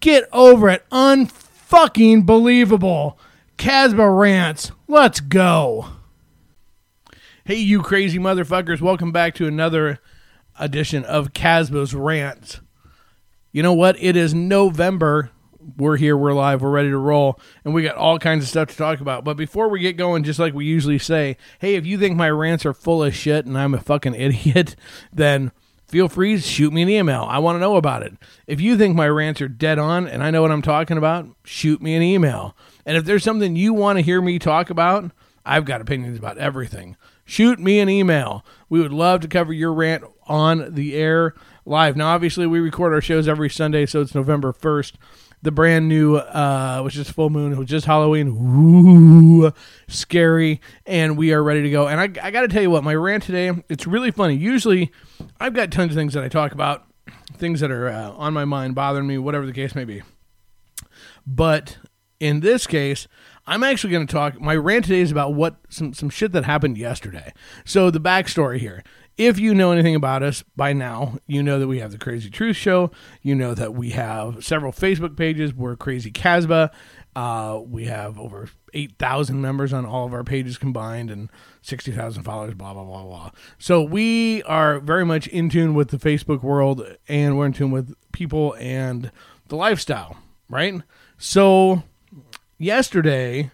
Get over it. Unfucking believable. Casbo rants. Let's go. Hey, you crazy motherfuckers. Welcome back to another edition of Casbo's Rants. You know what? It is November. We're here, we're live, we're ready to roll, and we got all kinds of stuff to talk about. But before we get going, just like we usually say, hey, if you think my rants are full of shit and I'm a fucking idiot, then feel free to shoot me an email. I want to know about it. If you think my rants are dead on and I know what I'm talking about, shoot me an email. And if there's something you want to hear me talk about, I've got opinions about everything. Shoot me an email. We would love to cover your rant on the air live. Now, obviously, we record our shows every Sunday, so it's November 1st. The brand new, uh, which is full moon, was just Halloween. Ooh, scary. And we are ready to go. And I, I got to tell you what, my rant today, it's really funny. Usually, I've got tons of things that I talk about, things that are uh, on my mind, bothering me, whatever the case may be. But in this case, I'm actually going to talk. My rant today is about what some some shit that happened yesterday. So the backstory here. If you know anything about us by now, you know that we have the Crazy Truth Show. You know that we have several Facebook pages. We're Crazy Casbah. Uh, we have over 8,000 members on all of our pages combined and 60,000 followers, blah, blah, blah, blah. So we are very much in tune with the Facebook world and we're in tune with people and the lifestyle, right? So yesterday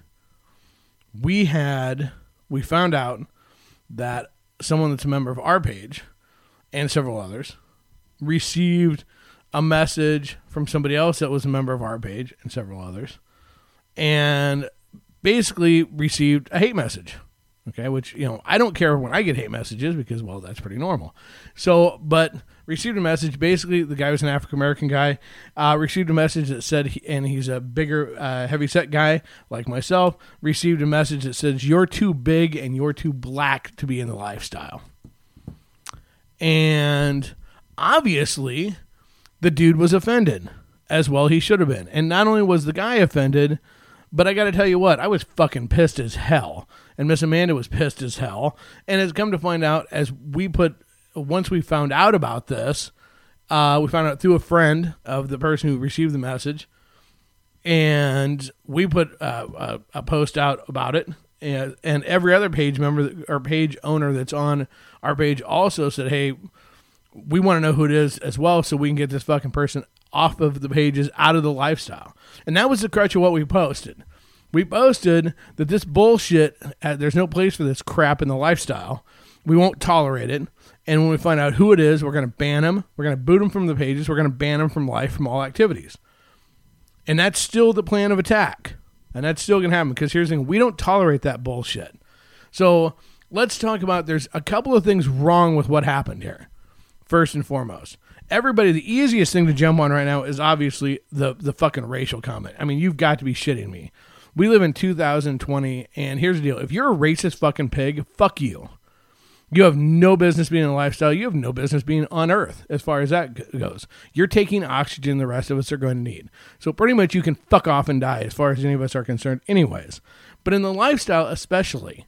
we had, we found out that someone that's a member of our page and several others received a message from somebody else that was a member of our page and several others and basically received a hate message okay which you know i don't care when i get hate messages because well that's pretty normal. So but received a message basically the guy was an african american guy uh, received a message that said he, and he's a bigger uh, heavy set guy like myself received a message that says you're too big and you're too black to be in the lifestyle. And obviously the dude was offended as well he should have been. And not only was the guy offended but I got to tell you what, I was fucking pissed as hell. And Miss Amanda was pissed as hell. And it's come to find out as we put, once we found out about this, uh, we found out through a friend of the person who received the message. And we put uh, a, a, post out about it. And, and every other page member or page owner that's on our page also said, hey, we want to know who it is as well so we can get this fucking person off of the pages out of the lifestyle. And that was the crutch of what we posted. We posted that this bullshit, uh, there's no place for this crap in the lifestyle. We won't tolerate it. And when we find out who it is, we're going to ban them. We're going to boot them from the pages. We're going to ban them from life, from all activities. And that's still the plan of attack. And that's still going to happen because here's the thing we don't tolerate that bullshit. So let's talk about there's a couple of things wrong with what happened here, first and foremost everybody the easiest thing to jump on right now is obviously the the fucking racial comment. I mean, you've got to be shitting me. We live in 2020 and here's the deal. If you're a racist fucking pig, fuck you. You have no business being in a lifestyle. You have no business being on Earth as far as that goes. You're taking oxygen the rest of us are going to need. So pretty much you can fuck off and die as far as any of us are concerned, anyways. But in the lifestyle, especially,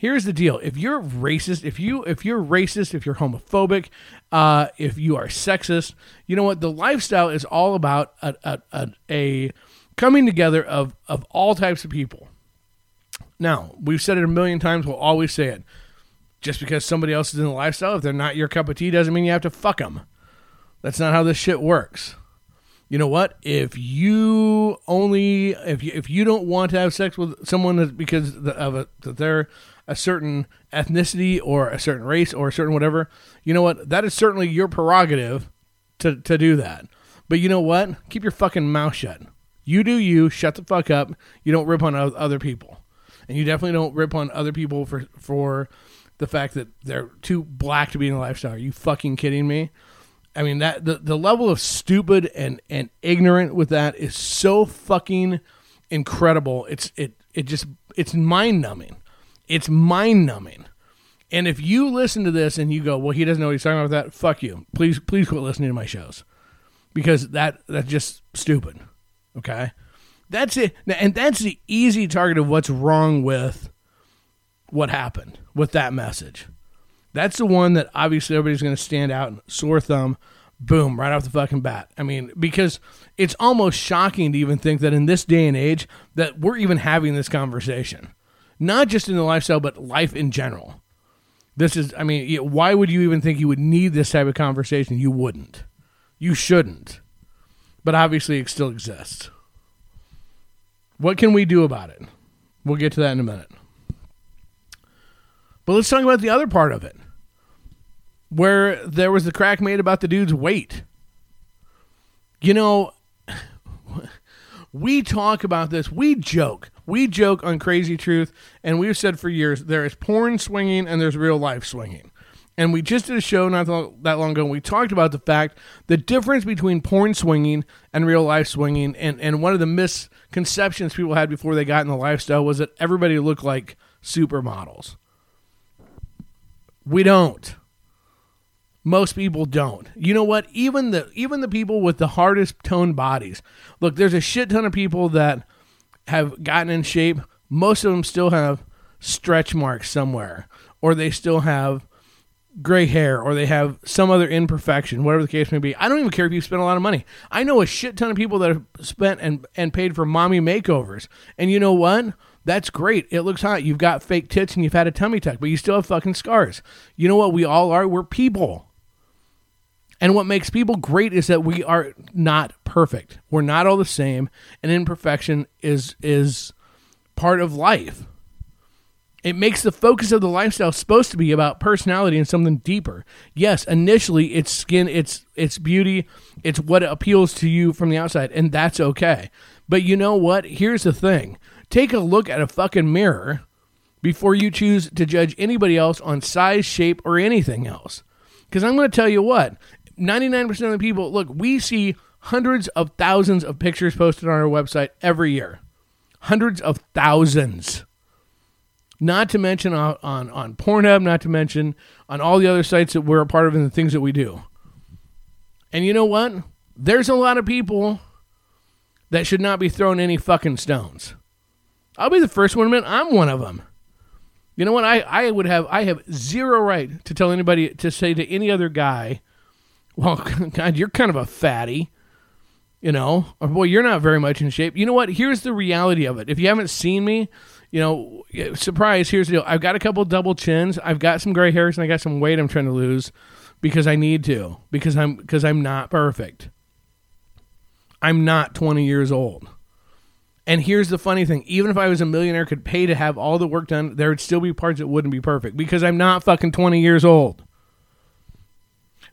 here's the deal. If you're racist if you if you're racist if you're homophobic uh, if you are sexist you know what? The lifestyle is all about a, a, a, a coming together of of all types of people. Now we've said it a million times. We'll always say it. Just because somebody else is in the lifestyle if they're not your cup of tea doesn't mean you have to fuck them that's not how this shit works. You know what? If you only if you, if you don't want to have sex with someone because of a, that they're a certain ethnicity or a certain race or a certain whatever, you know what? That is certainly your prerogative to, to do that. But you know what? Keep your fucking mouth shut. You do you. Shut the fuck up. You don't rip on other people, and you definitely don't rip on other people for for the fact that they're too black to be in the lifestyle. Are you fucking kidding me? I mean that the, the level of stupid and and ignorant with that is so fucking incredible. It's it it just it's mind numbing. It's mind numbing. And if you listen to this and you go, "Well, he doesn't know what he's talking about," that fuck you. Please, please quit listening to my shows because that that's just stupid. Okay, that's it, and that's the easy target of what's wrong with what happened with that message. That's the one that obviously everybody's going to stand out and sore thumb, boom, right off the fucking bat. I mean, because it's almost shocking to even think that in this day and age that we're even having this conversation, not just in the lifestyle, but life in general. This is, I mean, why would you even think you would need this type of conversation? You wouldn't. You shouldn't. But obviously, it still exists. What can we do about it? We'll get to that in a minute. But let's talk about the other part of it, where there was the crack made about the dude's weight. You know, we talk about this, we joke. We joke on Crazy Truth, and we've said for years there is porn swinging and there's real life swinging. And we just did a show not that long ago. And we talked about the fact the difference between porn swinging and real life swinging. And, and one of the misconceptions people had before they got in the lifestyle was that everybody looked like supermodels. We don't. Most people don't. You know what? Even the even the people with the hardest toned bodies. Look, there's a shit ton of people that have gotten in shape. Most of them still have stretch marks somewhere, or they still have gray hair or they have some other imperfection, whatever the case may be. I don't even care if you spend a lot of money. I know a shit ton of people that have spent and, and paid for mommy makeovers. And you know what? That's great. It looks hot. You've got fake tits and you've had a tummy tuck, but you still have fucking scars. You know what we all are? We're people. And what makes people great is that we are not perfect. We're not all the same, and imperfection is is part of life. It makes the focus of the lifestyle supposed to be about personality and something deeper. Yes, initially it's skin, it's it's beauty, it's what appeals to you from the outside, and that's okay. But you know what? Here's the thing. Take a look at a fucking mirror before you choose to judge anybody else on size, shape, or anything else. Because I'm going to tell you what, 99% of the people, look, we see hundreds of thousands of pictures posted on our website every year. Hundreds of thousands. Not to mention on, on, on Pornhub, not to mention on all the other sites that we're a part of and the things that we do. And you know what? There's a lot of people that should not be throwing any fucking stones. I'll be the first one to admit I'm one of them. You know what? I, I would have I have zero right to tell anybody to say to any other guy, well, God, you're kind of a fatty, you know, or boy, you're not very much in shape. You know what? Here's the reality of it. If you haven't seen me, you know, surprise, here's the deal. I've got a couple double chins. I've got some gray hairs and I got some weight I'm trying to lose because I need to because I'm because I'm not perfect. I'm not 20 years old. And here's the funny thing, even if I was a millionaire could pay to have all the work done, there would still be parts that wouldn't be perfect because I'm not fucking 20 years old.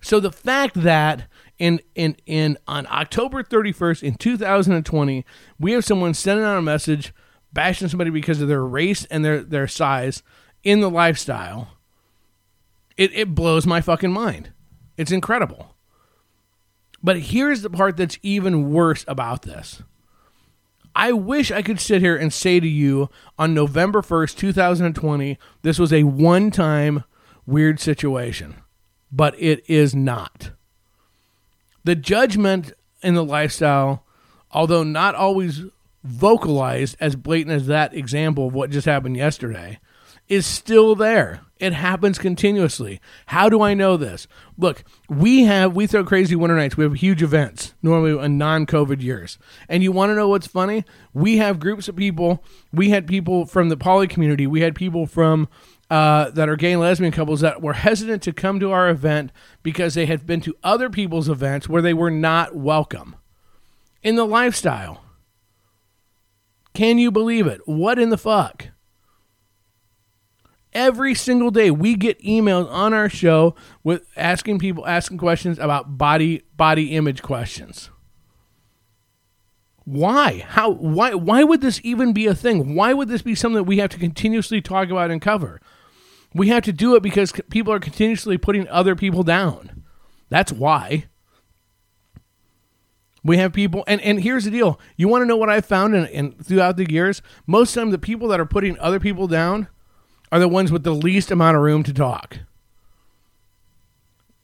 So the fact that in in in on October 31st in 2020, we have someone sending out a message bashing somebody because of their race and their, their size in the lifestyle, it, it blows my fucking mind. It's incredible. But here's the part that's even worse about this. I wish I could sit here and say to you on November 1st, 2020, this was a one time weird situation, but it is not. The judgment in the lifestyle, although not always vocalized as blatant as that example of what just happened yesterday is still there. It happens continuously. How do I know this? Look, we have we throw crazy winter nights. We have huge events normally in non-COVID years. And you want to know what's funny? We have groups of people. We had people from the poly community. We had people from uh, that are gay and lesbian couples that were hesitant to come to our event because they had been to other people's events where they were not welcome in the lifestyle. Can you believe it? What in the fuck? Every single day we get emails on our show with asking people asking questions about body body image questions. Why? How why why would this even be a thing? Why would this be something that we have to continuously talk about and cover? We have to do it because people are continuously putting other people down. That's why. We have people, and, and here's the deal. You want to know what I found in, in throughout the years? Most of the people that are putting other people down are the ones with the least amount of room to talk.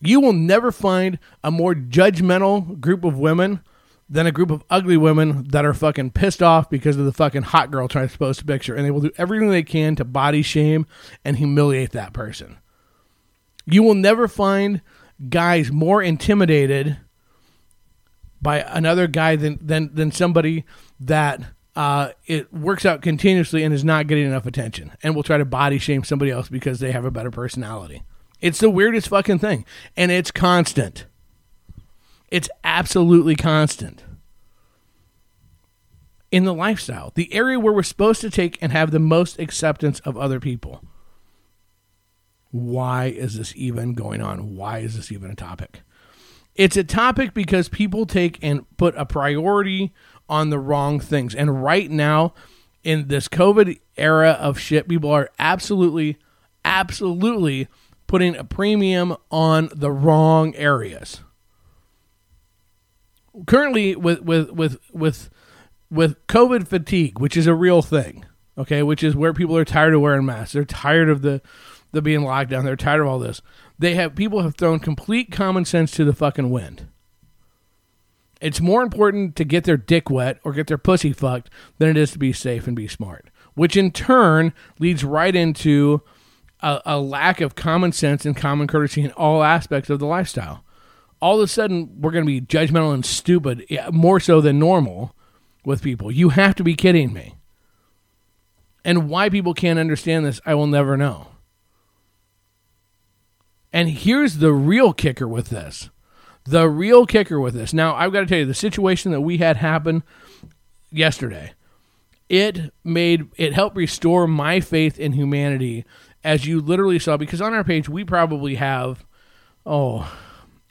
You will never find a more judgmental group of women than a group of ugly women that are fucking pissed off because of the fucking hot girl trying to post a picture. And they will do everything they can to body shame and humiliate that person. You will never find guys more intimidated by another guy than than, than somebody that uh, it works out continuously and is not getting enough attention and will try to body shame somebody else because they have a better personality. It's the weirdest fucking thing. And it's constant. It's absolutely constant. In the lifestyle, the area where we're supposed to take and have the most acceptance of other people. Why is this even going on? Why is this even a topic? It's a topic because people take and put a priority on the wrong things. And right now, in this COVID era of shit, people are absolutely, absolutely putting a premium on the wrong areas. Currently, with with with with with COVID fatigue, which is a real thing, okay, which is where people are tired of wearing masks. They're tired of the the being locked down. They're tired of all this. They have people have thrown complete common sense to the fucking wind. It's more important to get their dick wet or get their pussy fucked than it is to be safe and be smart, which in turn leads right into a, a lack of common sense and common courtesy in all aspects of the lifestyle. All of a sudden, we're going to be judgmental and stupid, more so than normal with people. You have to be kidding me. And why people can't understand this, I will never know. And here's the real kicker with this. The real kicker with this. Now, I've got to tell you, the situation that we had happen yesterday, it made it helped restore my faith in humanity as you literally saw because on our page we probably have oh,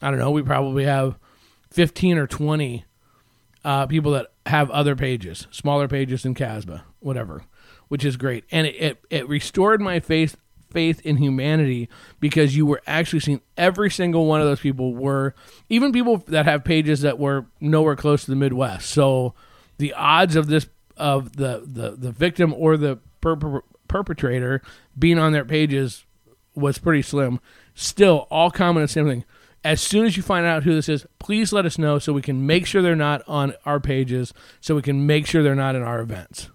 I don't know, we probably have 15 or 20 uh, people that have other pages, smaller pages than Casba, whatever, which is great. And it, it, it restored my faith faith in humanity because you were actually seeing every single one of those people were even people that have pages that were nowhere close to the Midwest. So the odds of this of the the, the victim or the per- perpetrator being on their pages was pretty slim. Still, all comment the same thing. As soon as you find out who this is, please let us know so we can make sure they're not on our pages, so we can make sure they're not in our events.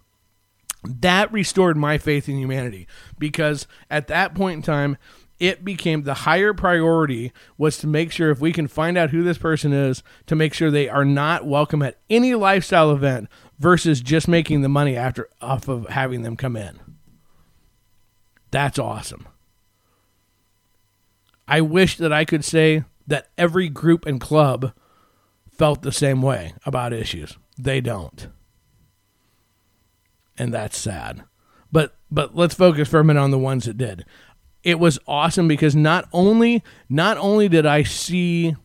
That restored my faith in humanity because at that point in time it became the higher priority was to make sure if we can find out who this person is to make sure they are not welcome at any lifestyle event versus just making the money after off of having them come in. That's awesome. I wish that i could say that every group and club felt the same way about issues they don't and that's sad. But but let's focus for a minute on the ones that did. It was awesome because not only not only did I see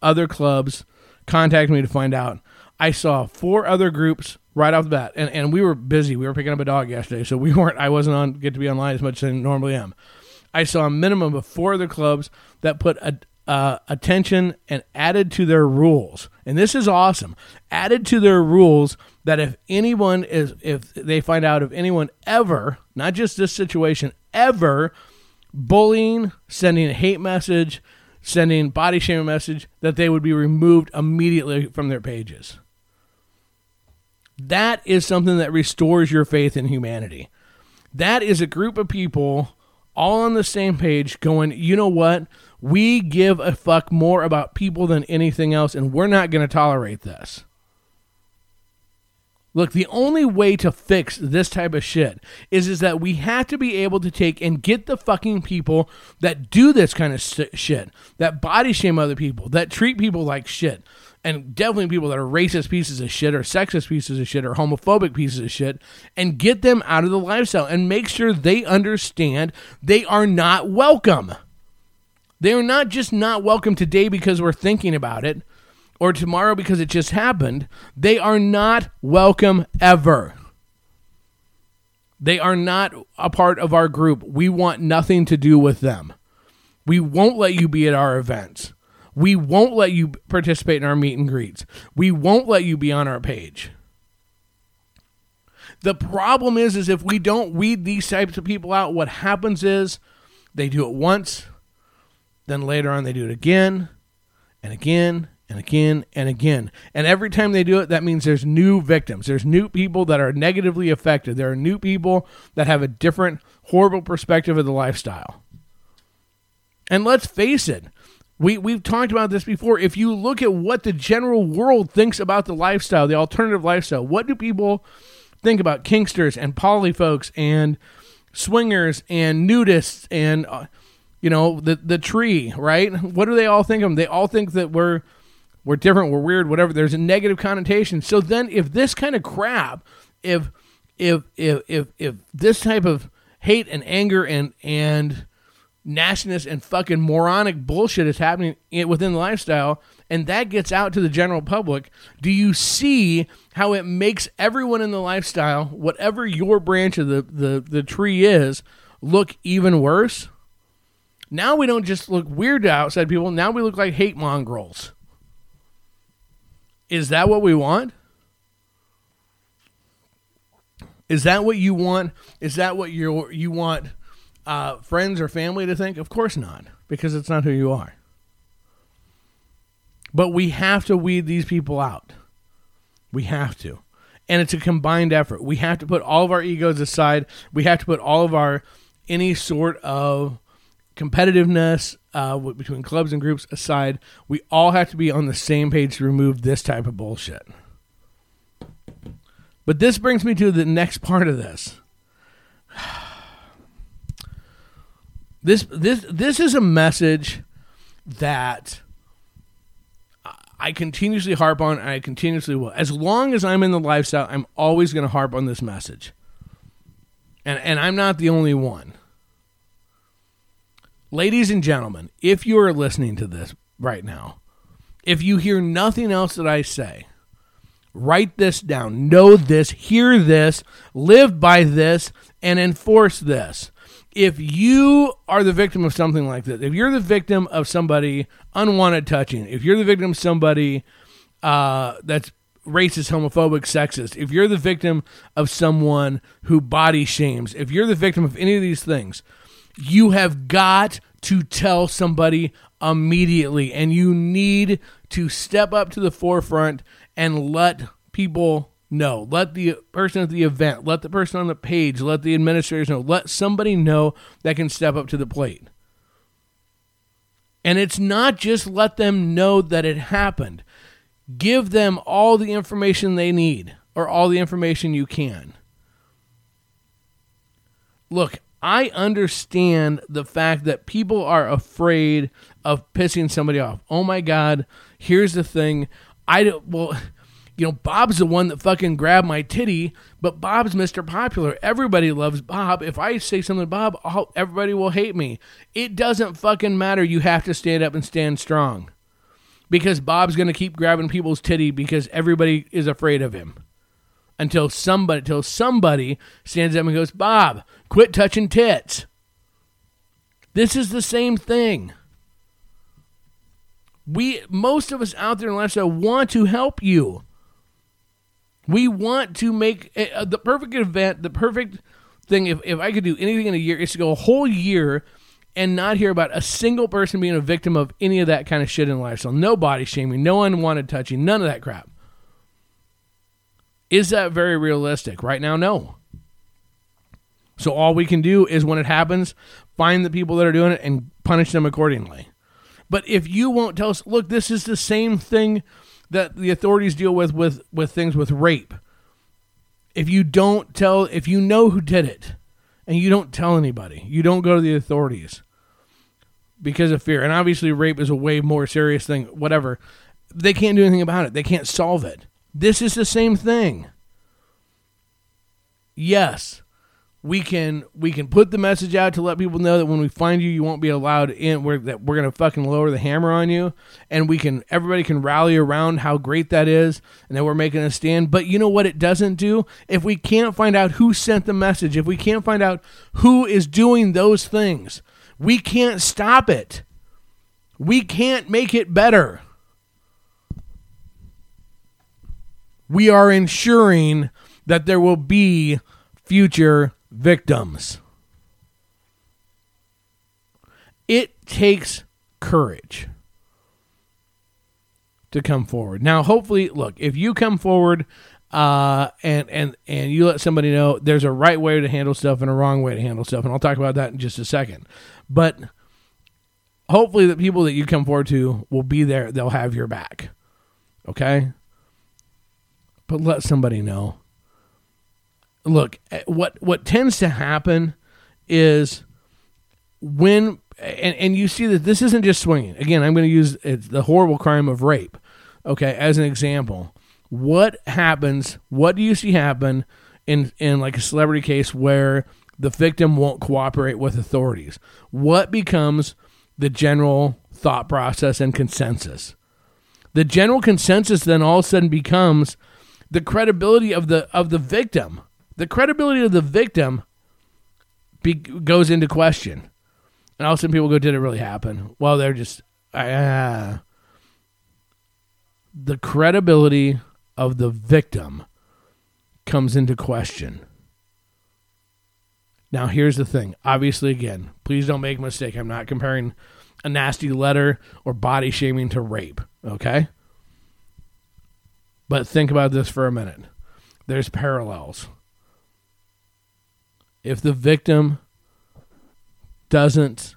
other clubs contact me to find out, I saw four other groups right off the bat, and, and we were busy. We were picking up a dog yesterday, so we weren't. I wasn't on get to be online as much as I normally am. I saw a minimum of four other clubs that put a, uh, attention and added to their rules. And this is awesome. Added to their rules that if anyone is, if they find out if anyone ever, not just this situation, ever bullying, sending a hate message, sending body shaming message, that they would be removed immediately from their pages. That is something that restores your faith in humanity. That is a group of people all on the same page going, you know what? We give a fuck more about people than anything else, and we're not going to tolerate this. Look, the only way to fix this type of shit is is that we have to be able to take and get the fucking people that do this kind of shit, that body shame other people, that treat people like shit, and definitely people that are racist pieces of shit or sexist pieces of shit or homophobic pieces of shit, and get them out of the lifestyle and make sure they understand they are not welcome. They are not just not welcome today because we're thinking about it or tomorrow because it just happened. They are not welcome ever. They are not a part of our group. We want nothing to do with them. We won't let you be at our events. We won't let you participate in our meet and greets. We won't let you be on our page. The problem is is if we don't weed these types of people out, what happens is they do it once, then later on they do it again and again and again and again. And every time they do it, that means there's new victims. There's new people that are negatively affected. There are new people that have a different, horrible perspective of the lifestyle. And let's face it, we, we've talked about this before. If you look at what the general world thinks about the lifestyle, the alternative lifestyle, what do people think about kinksters and poly folks and swingers and nudists and, uh, you know, the, the tree, right? What do they all think of them? They all think that we're we're different, we're weird, whatever. There's a negative connotation. So then if this kind of crap, if if if if if this type of hate and anger and and nastiness and fucking moronic bullshit is happening within the lifestyle and that gets out to the general public, do you see how it makes everyone in the lifestyle, whatever your branch of the, the, the tree is, look even worse? Now we don't just look weird to outside people, now we look like hate mongrels. Is that what we want? Is that what you want? Is that what you you want uh, friends or family to think? Of course not, because it's not who you are. But we have to weed these people out. We have to. And it's a combined effort. We have to put all of our egos aside. We have to put all of our any sort of competitiveness uh, between clubs and groups aside, we all have to be on the same page to remove this type of bullshit. But this brings me to the next part of this. This this this is a message that I continuously harp on and I continuously will. As long as I'm in the lifestyle, I'm always going to harp on this message. And and I'm not the only one. Ladies and gentlemen, if you are listening to this right now, if you hear nothing else that I say, write this down, know this, hear this, live by this, and enforce this. If you are the victim of something like this, if you're the victim of somebody unwanted touching, if you're the victim of somebody uh, that's racist, homophobic, sexist, if you're the victim of someone who body shames, if you're the victim of any of these things, you have got to tell somebody immediately. And you need to step up to the forefront and let people know. Let the person at the event, let the person on the page, let the administrators know, let somebody know that can step up to the plate. And it's not just let them know that it happened. Give them all the information they need or all the information you can. Look, I understand the fact that people are afraid of pissing somebody off. Oh my God, here's the thing. I don't, well, you know, Bob's the one that fucking grabbed my titty, but Bob's Mr. Popular. Everybody loves Bob. If I say something to Bob, everybody will hate me. It doesn't fucking matter. You have to stand up and stand strong. Because Bob's going to keep grabbing people's titty because everybody is afraid of him until somebody until somebody stands up and goes, "Bob, quit touching tits." This is the same thing. We most of us out there in lifestyle want to help you. We want to make uh, the perfect event, the perfect thing. If, if I could do anything in a year, is to go a whole year and not hear about a single person being a victim of any of that kind of shit in lifestyle. No body shaming, no unwanted touching, none of that crap. Is that very realistic? Right now, no. So all we can do is when it happens, find the people that are doing it and punish them accordingly. But if you won't tell us, look, this is the same thing that the authorities deal with with with things with rape. If you don't tell, if you know who did it, and you don't tell anybody, you don't go to the authorities because of fear. And obviously, rape is a way more serious thing. Whatever, they can't do anything about it. They can't solve it. This is the same thing. Yes, we can we can put the message out to let people know that when we find you, you won't be allowed in. We're, that we're gonna fucking lower the hammer on you, and we can everybody can rally around how great that is, and that we're making a stand. But you know what? It doesn't do if we can't find out who sent the message, if we can't find out who is doing those things. We can't stop it. We can't make it better. We are ensuring that there will be future victims. It takes courage to come forward. Now, hopefully, look, if you come forward uh, and and and you let somebody know there's a right way to handle stuff and a wrong way to handle stuff, and I'll talk about that in just a second. But hopefully, the people that you come forward to will be there. They'll have your back. Okay. But let somebody know. Look, eh, what what tends to happen is when and, and you see that this isn't just swinging. Again, I'm going to use it's the horrible crime of rape, okay, as an example. What happens? What do you see happen in in like a celebrity case where the victim won't cooperate with authorities? What becomes the general thought process and consensus? The general consensus then all of a sudden becomes the credibility of the of the victim. The credibility of the victim be, goes into question and all of a sudden people go, did it really happen? Well, they're just, uh, the credibility of the victim comes into question. Now, here's the thing. Obviously, again, please don't make a mistake. I'm not comparing a nasty letter or body shaming to rape, okay? But think about this for a minute. There's parallels. If the victim doesn't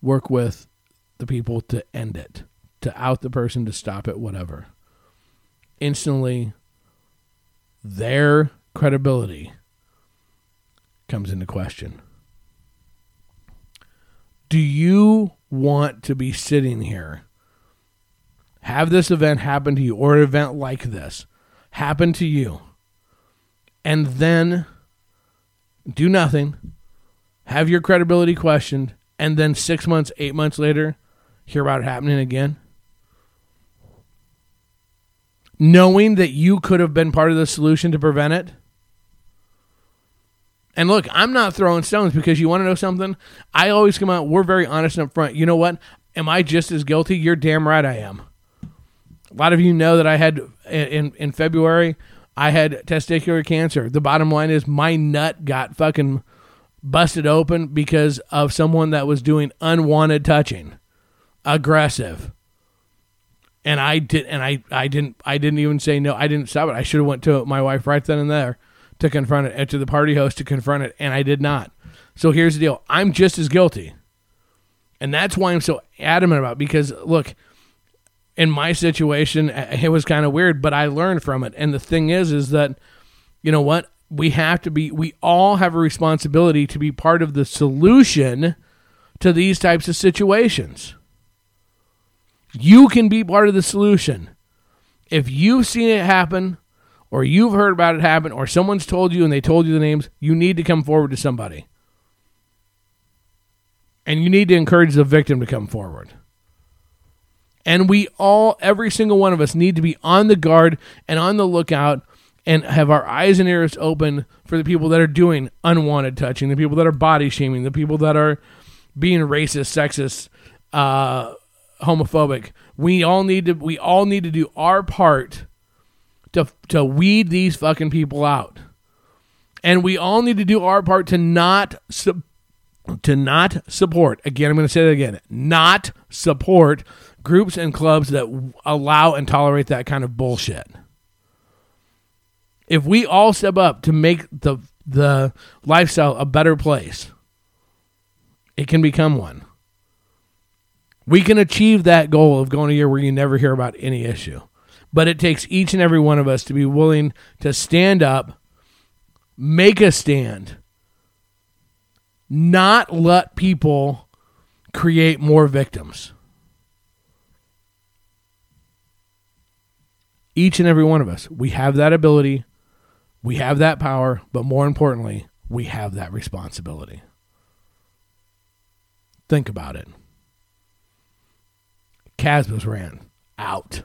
work with the people to end it, to out the person, to stop it, whatever. Instantly, their credibility comes into question. Do you want to be sitting here, have this event happen to you, or an event like this happen to you, and then do nothing? have your credibility questioned, and then six months, eight months later, hear about it happening again? Knowing that you could have been part of the solution to prevent it? And look, I'm not throwing stones because you want to know something? I always come out, we're very honest and upfront. You know what? Am I just as guilty? You're damn right I am. A lot of you know that I had in in February I had testicular cancer. The bottom line is my nut got fucking busted open because of someone that was doing unwanted touching, aggressive. And I did, and I, I didn't, I didn't even say no. I didn't stop it. I should have went to my wife right then and there to confront it, and to the party host to confront it, and I did not. So here's the deal: I'm just as guilty, and that's why I'm so adamant about. It because look, in my situation, eh, it was kind of weird, but I learned from it. And the thing is, is that you know what? we have to be we all have a responsibility to be part of the solution to these types of situations you can be part of the solution if you've seen it happen or you've heard about it happen or someone's told you and they told you the names you need to come forward to somebody and you need to encourage the victim to come forward and we all every single one of us need to be on the guard and on the lookout and have our eyes and ears open for the people that are doing unwanted touching, the people that are body shaming, the people that are being racist, sexist, uh, homophobic. We all need to we all need to do our part to to weed these fucking people out. And we all need to do our part to not su- to not support. Again, I'm going to say that again. Not support groups and clubs that allow and tolerate that kind of bullshit if we all step up to make the the lifestyle a better place, it can become one. We can achieve that goal of going a year where you never hear about any issue. But it takes each and every one of us to be willing to stand up, make a stand, not let people create more victims. Each and every one of us, we have that ability we have that power, but more importantly, we have that responsibility. Think about it. Casbah's ran out.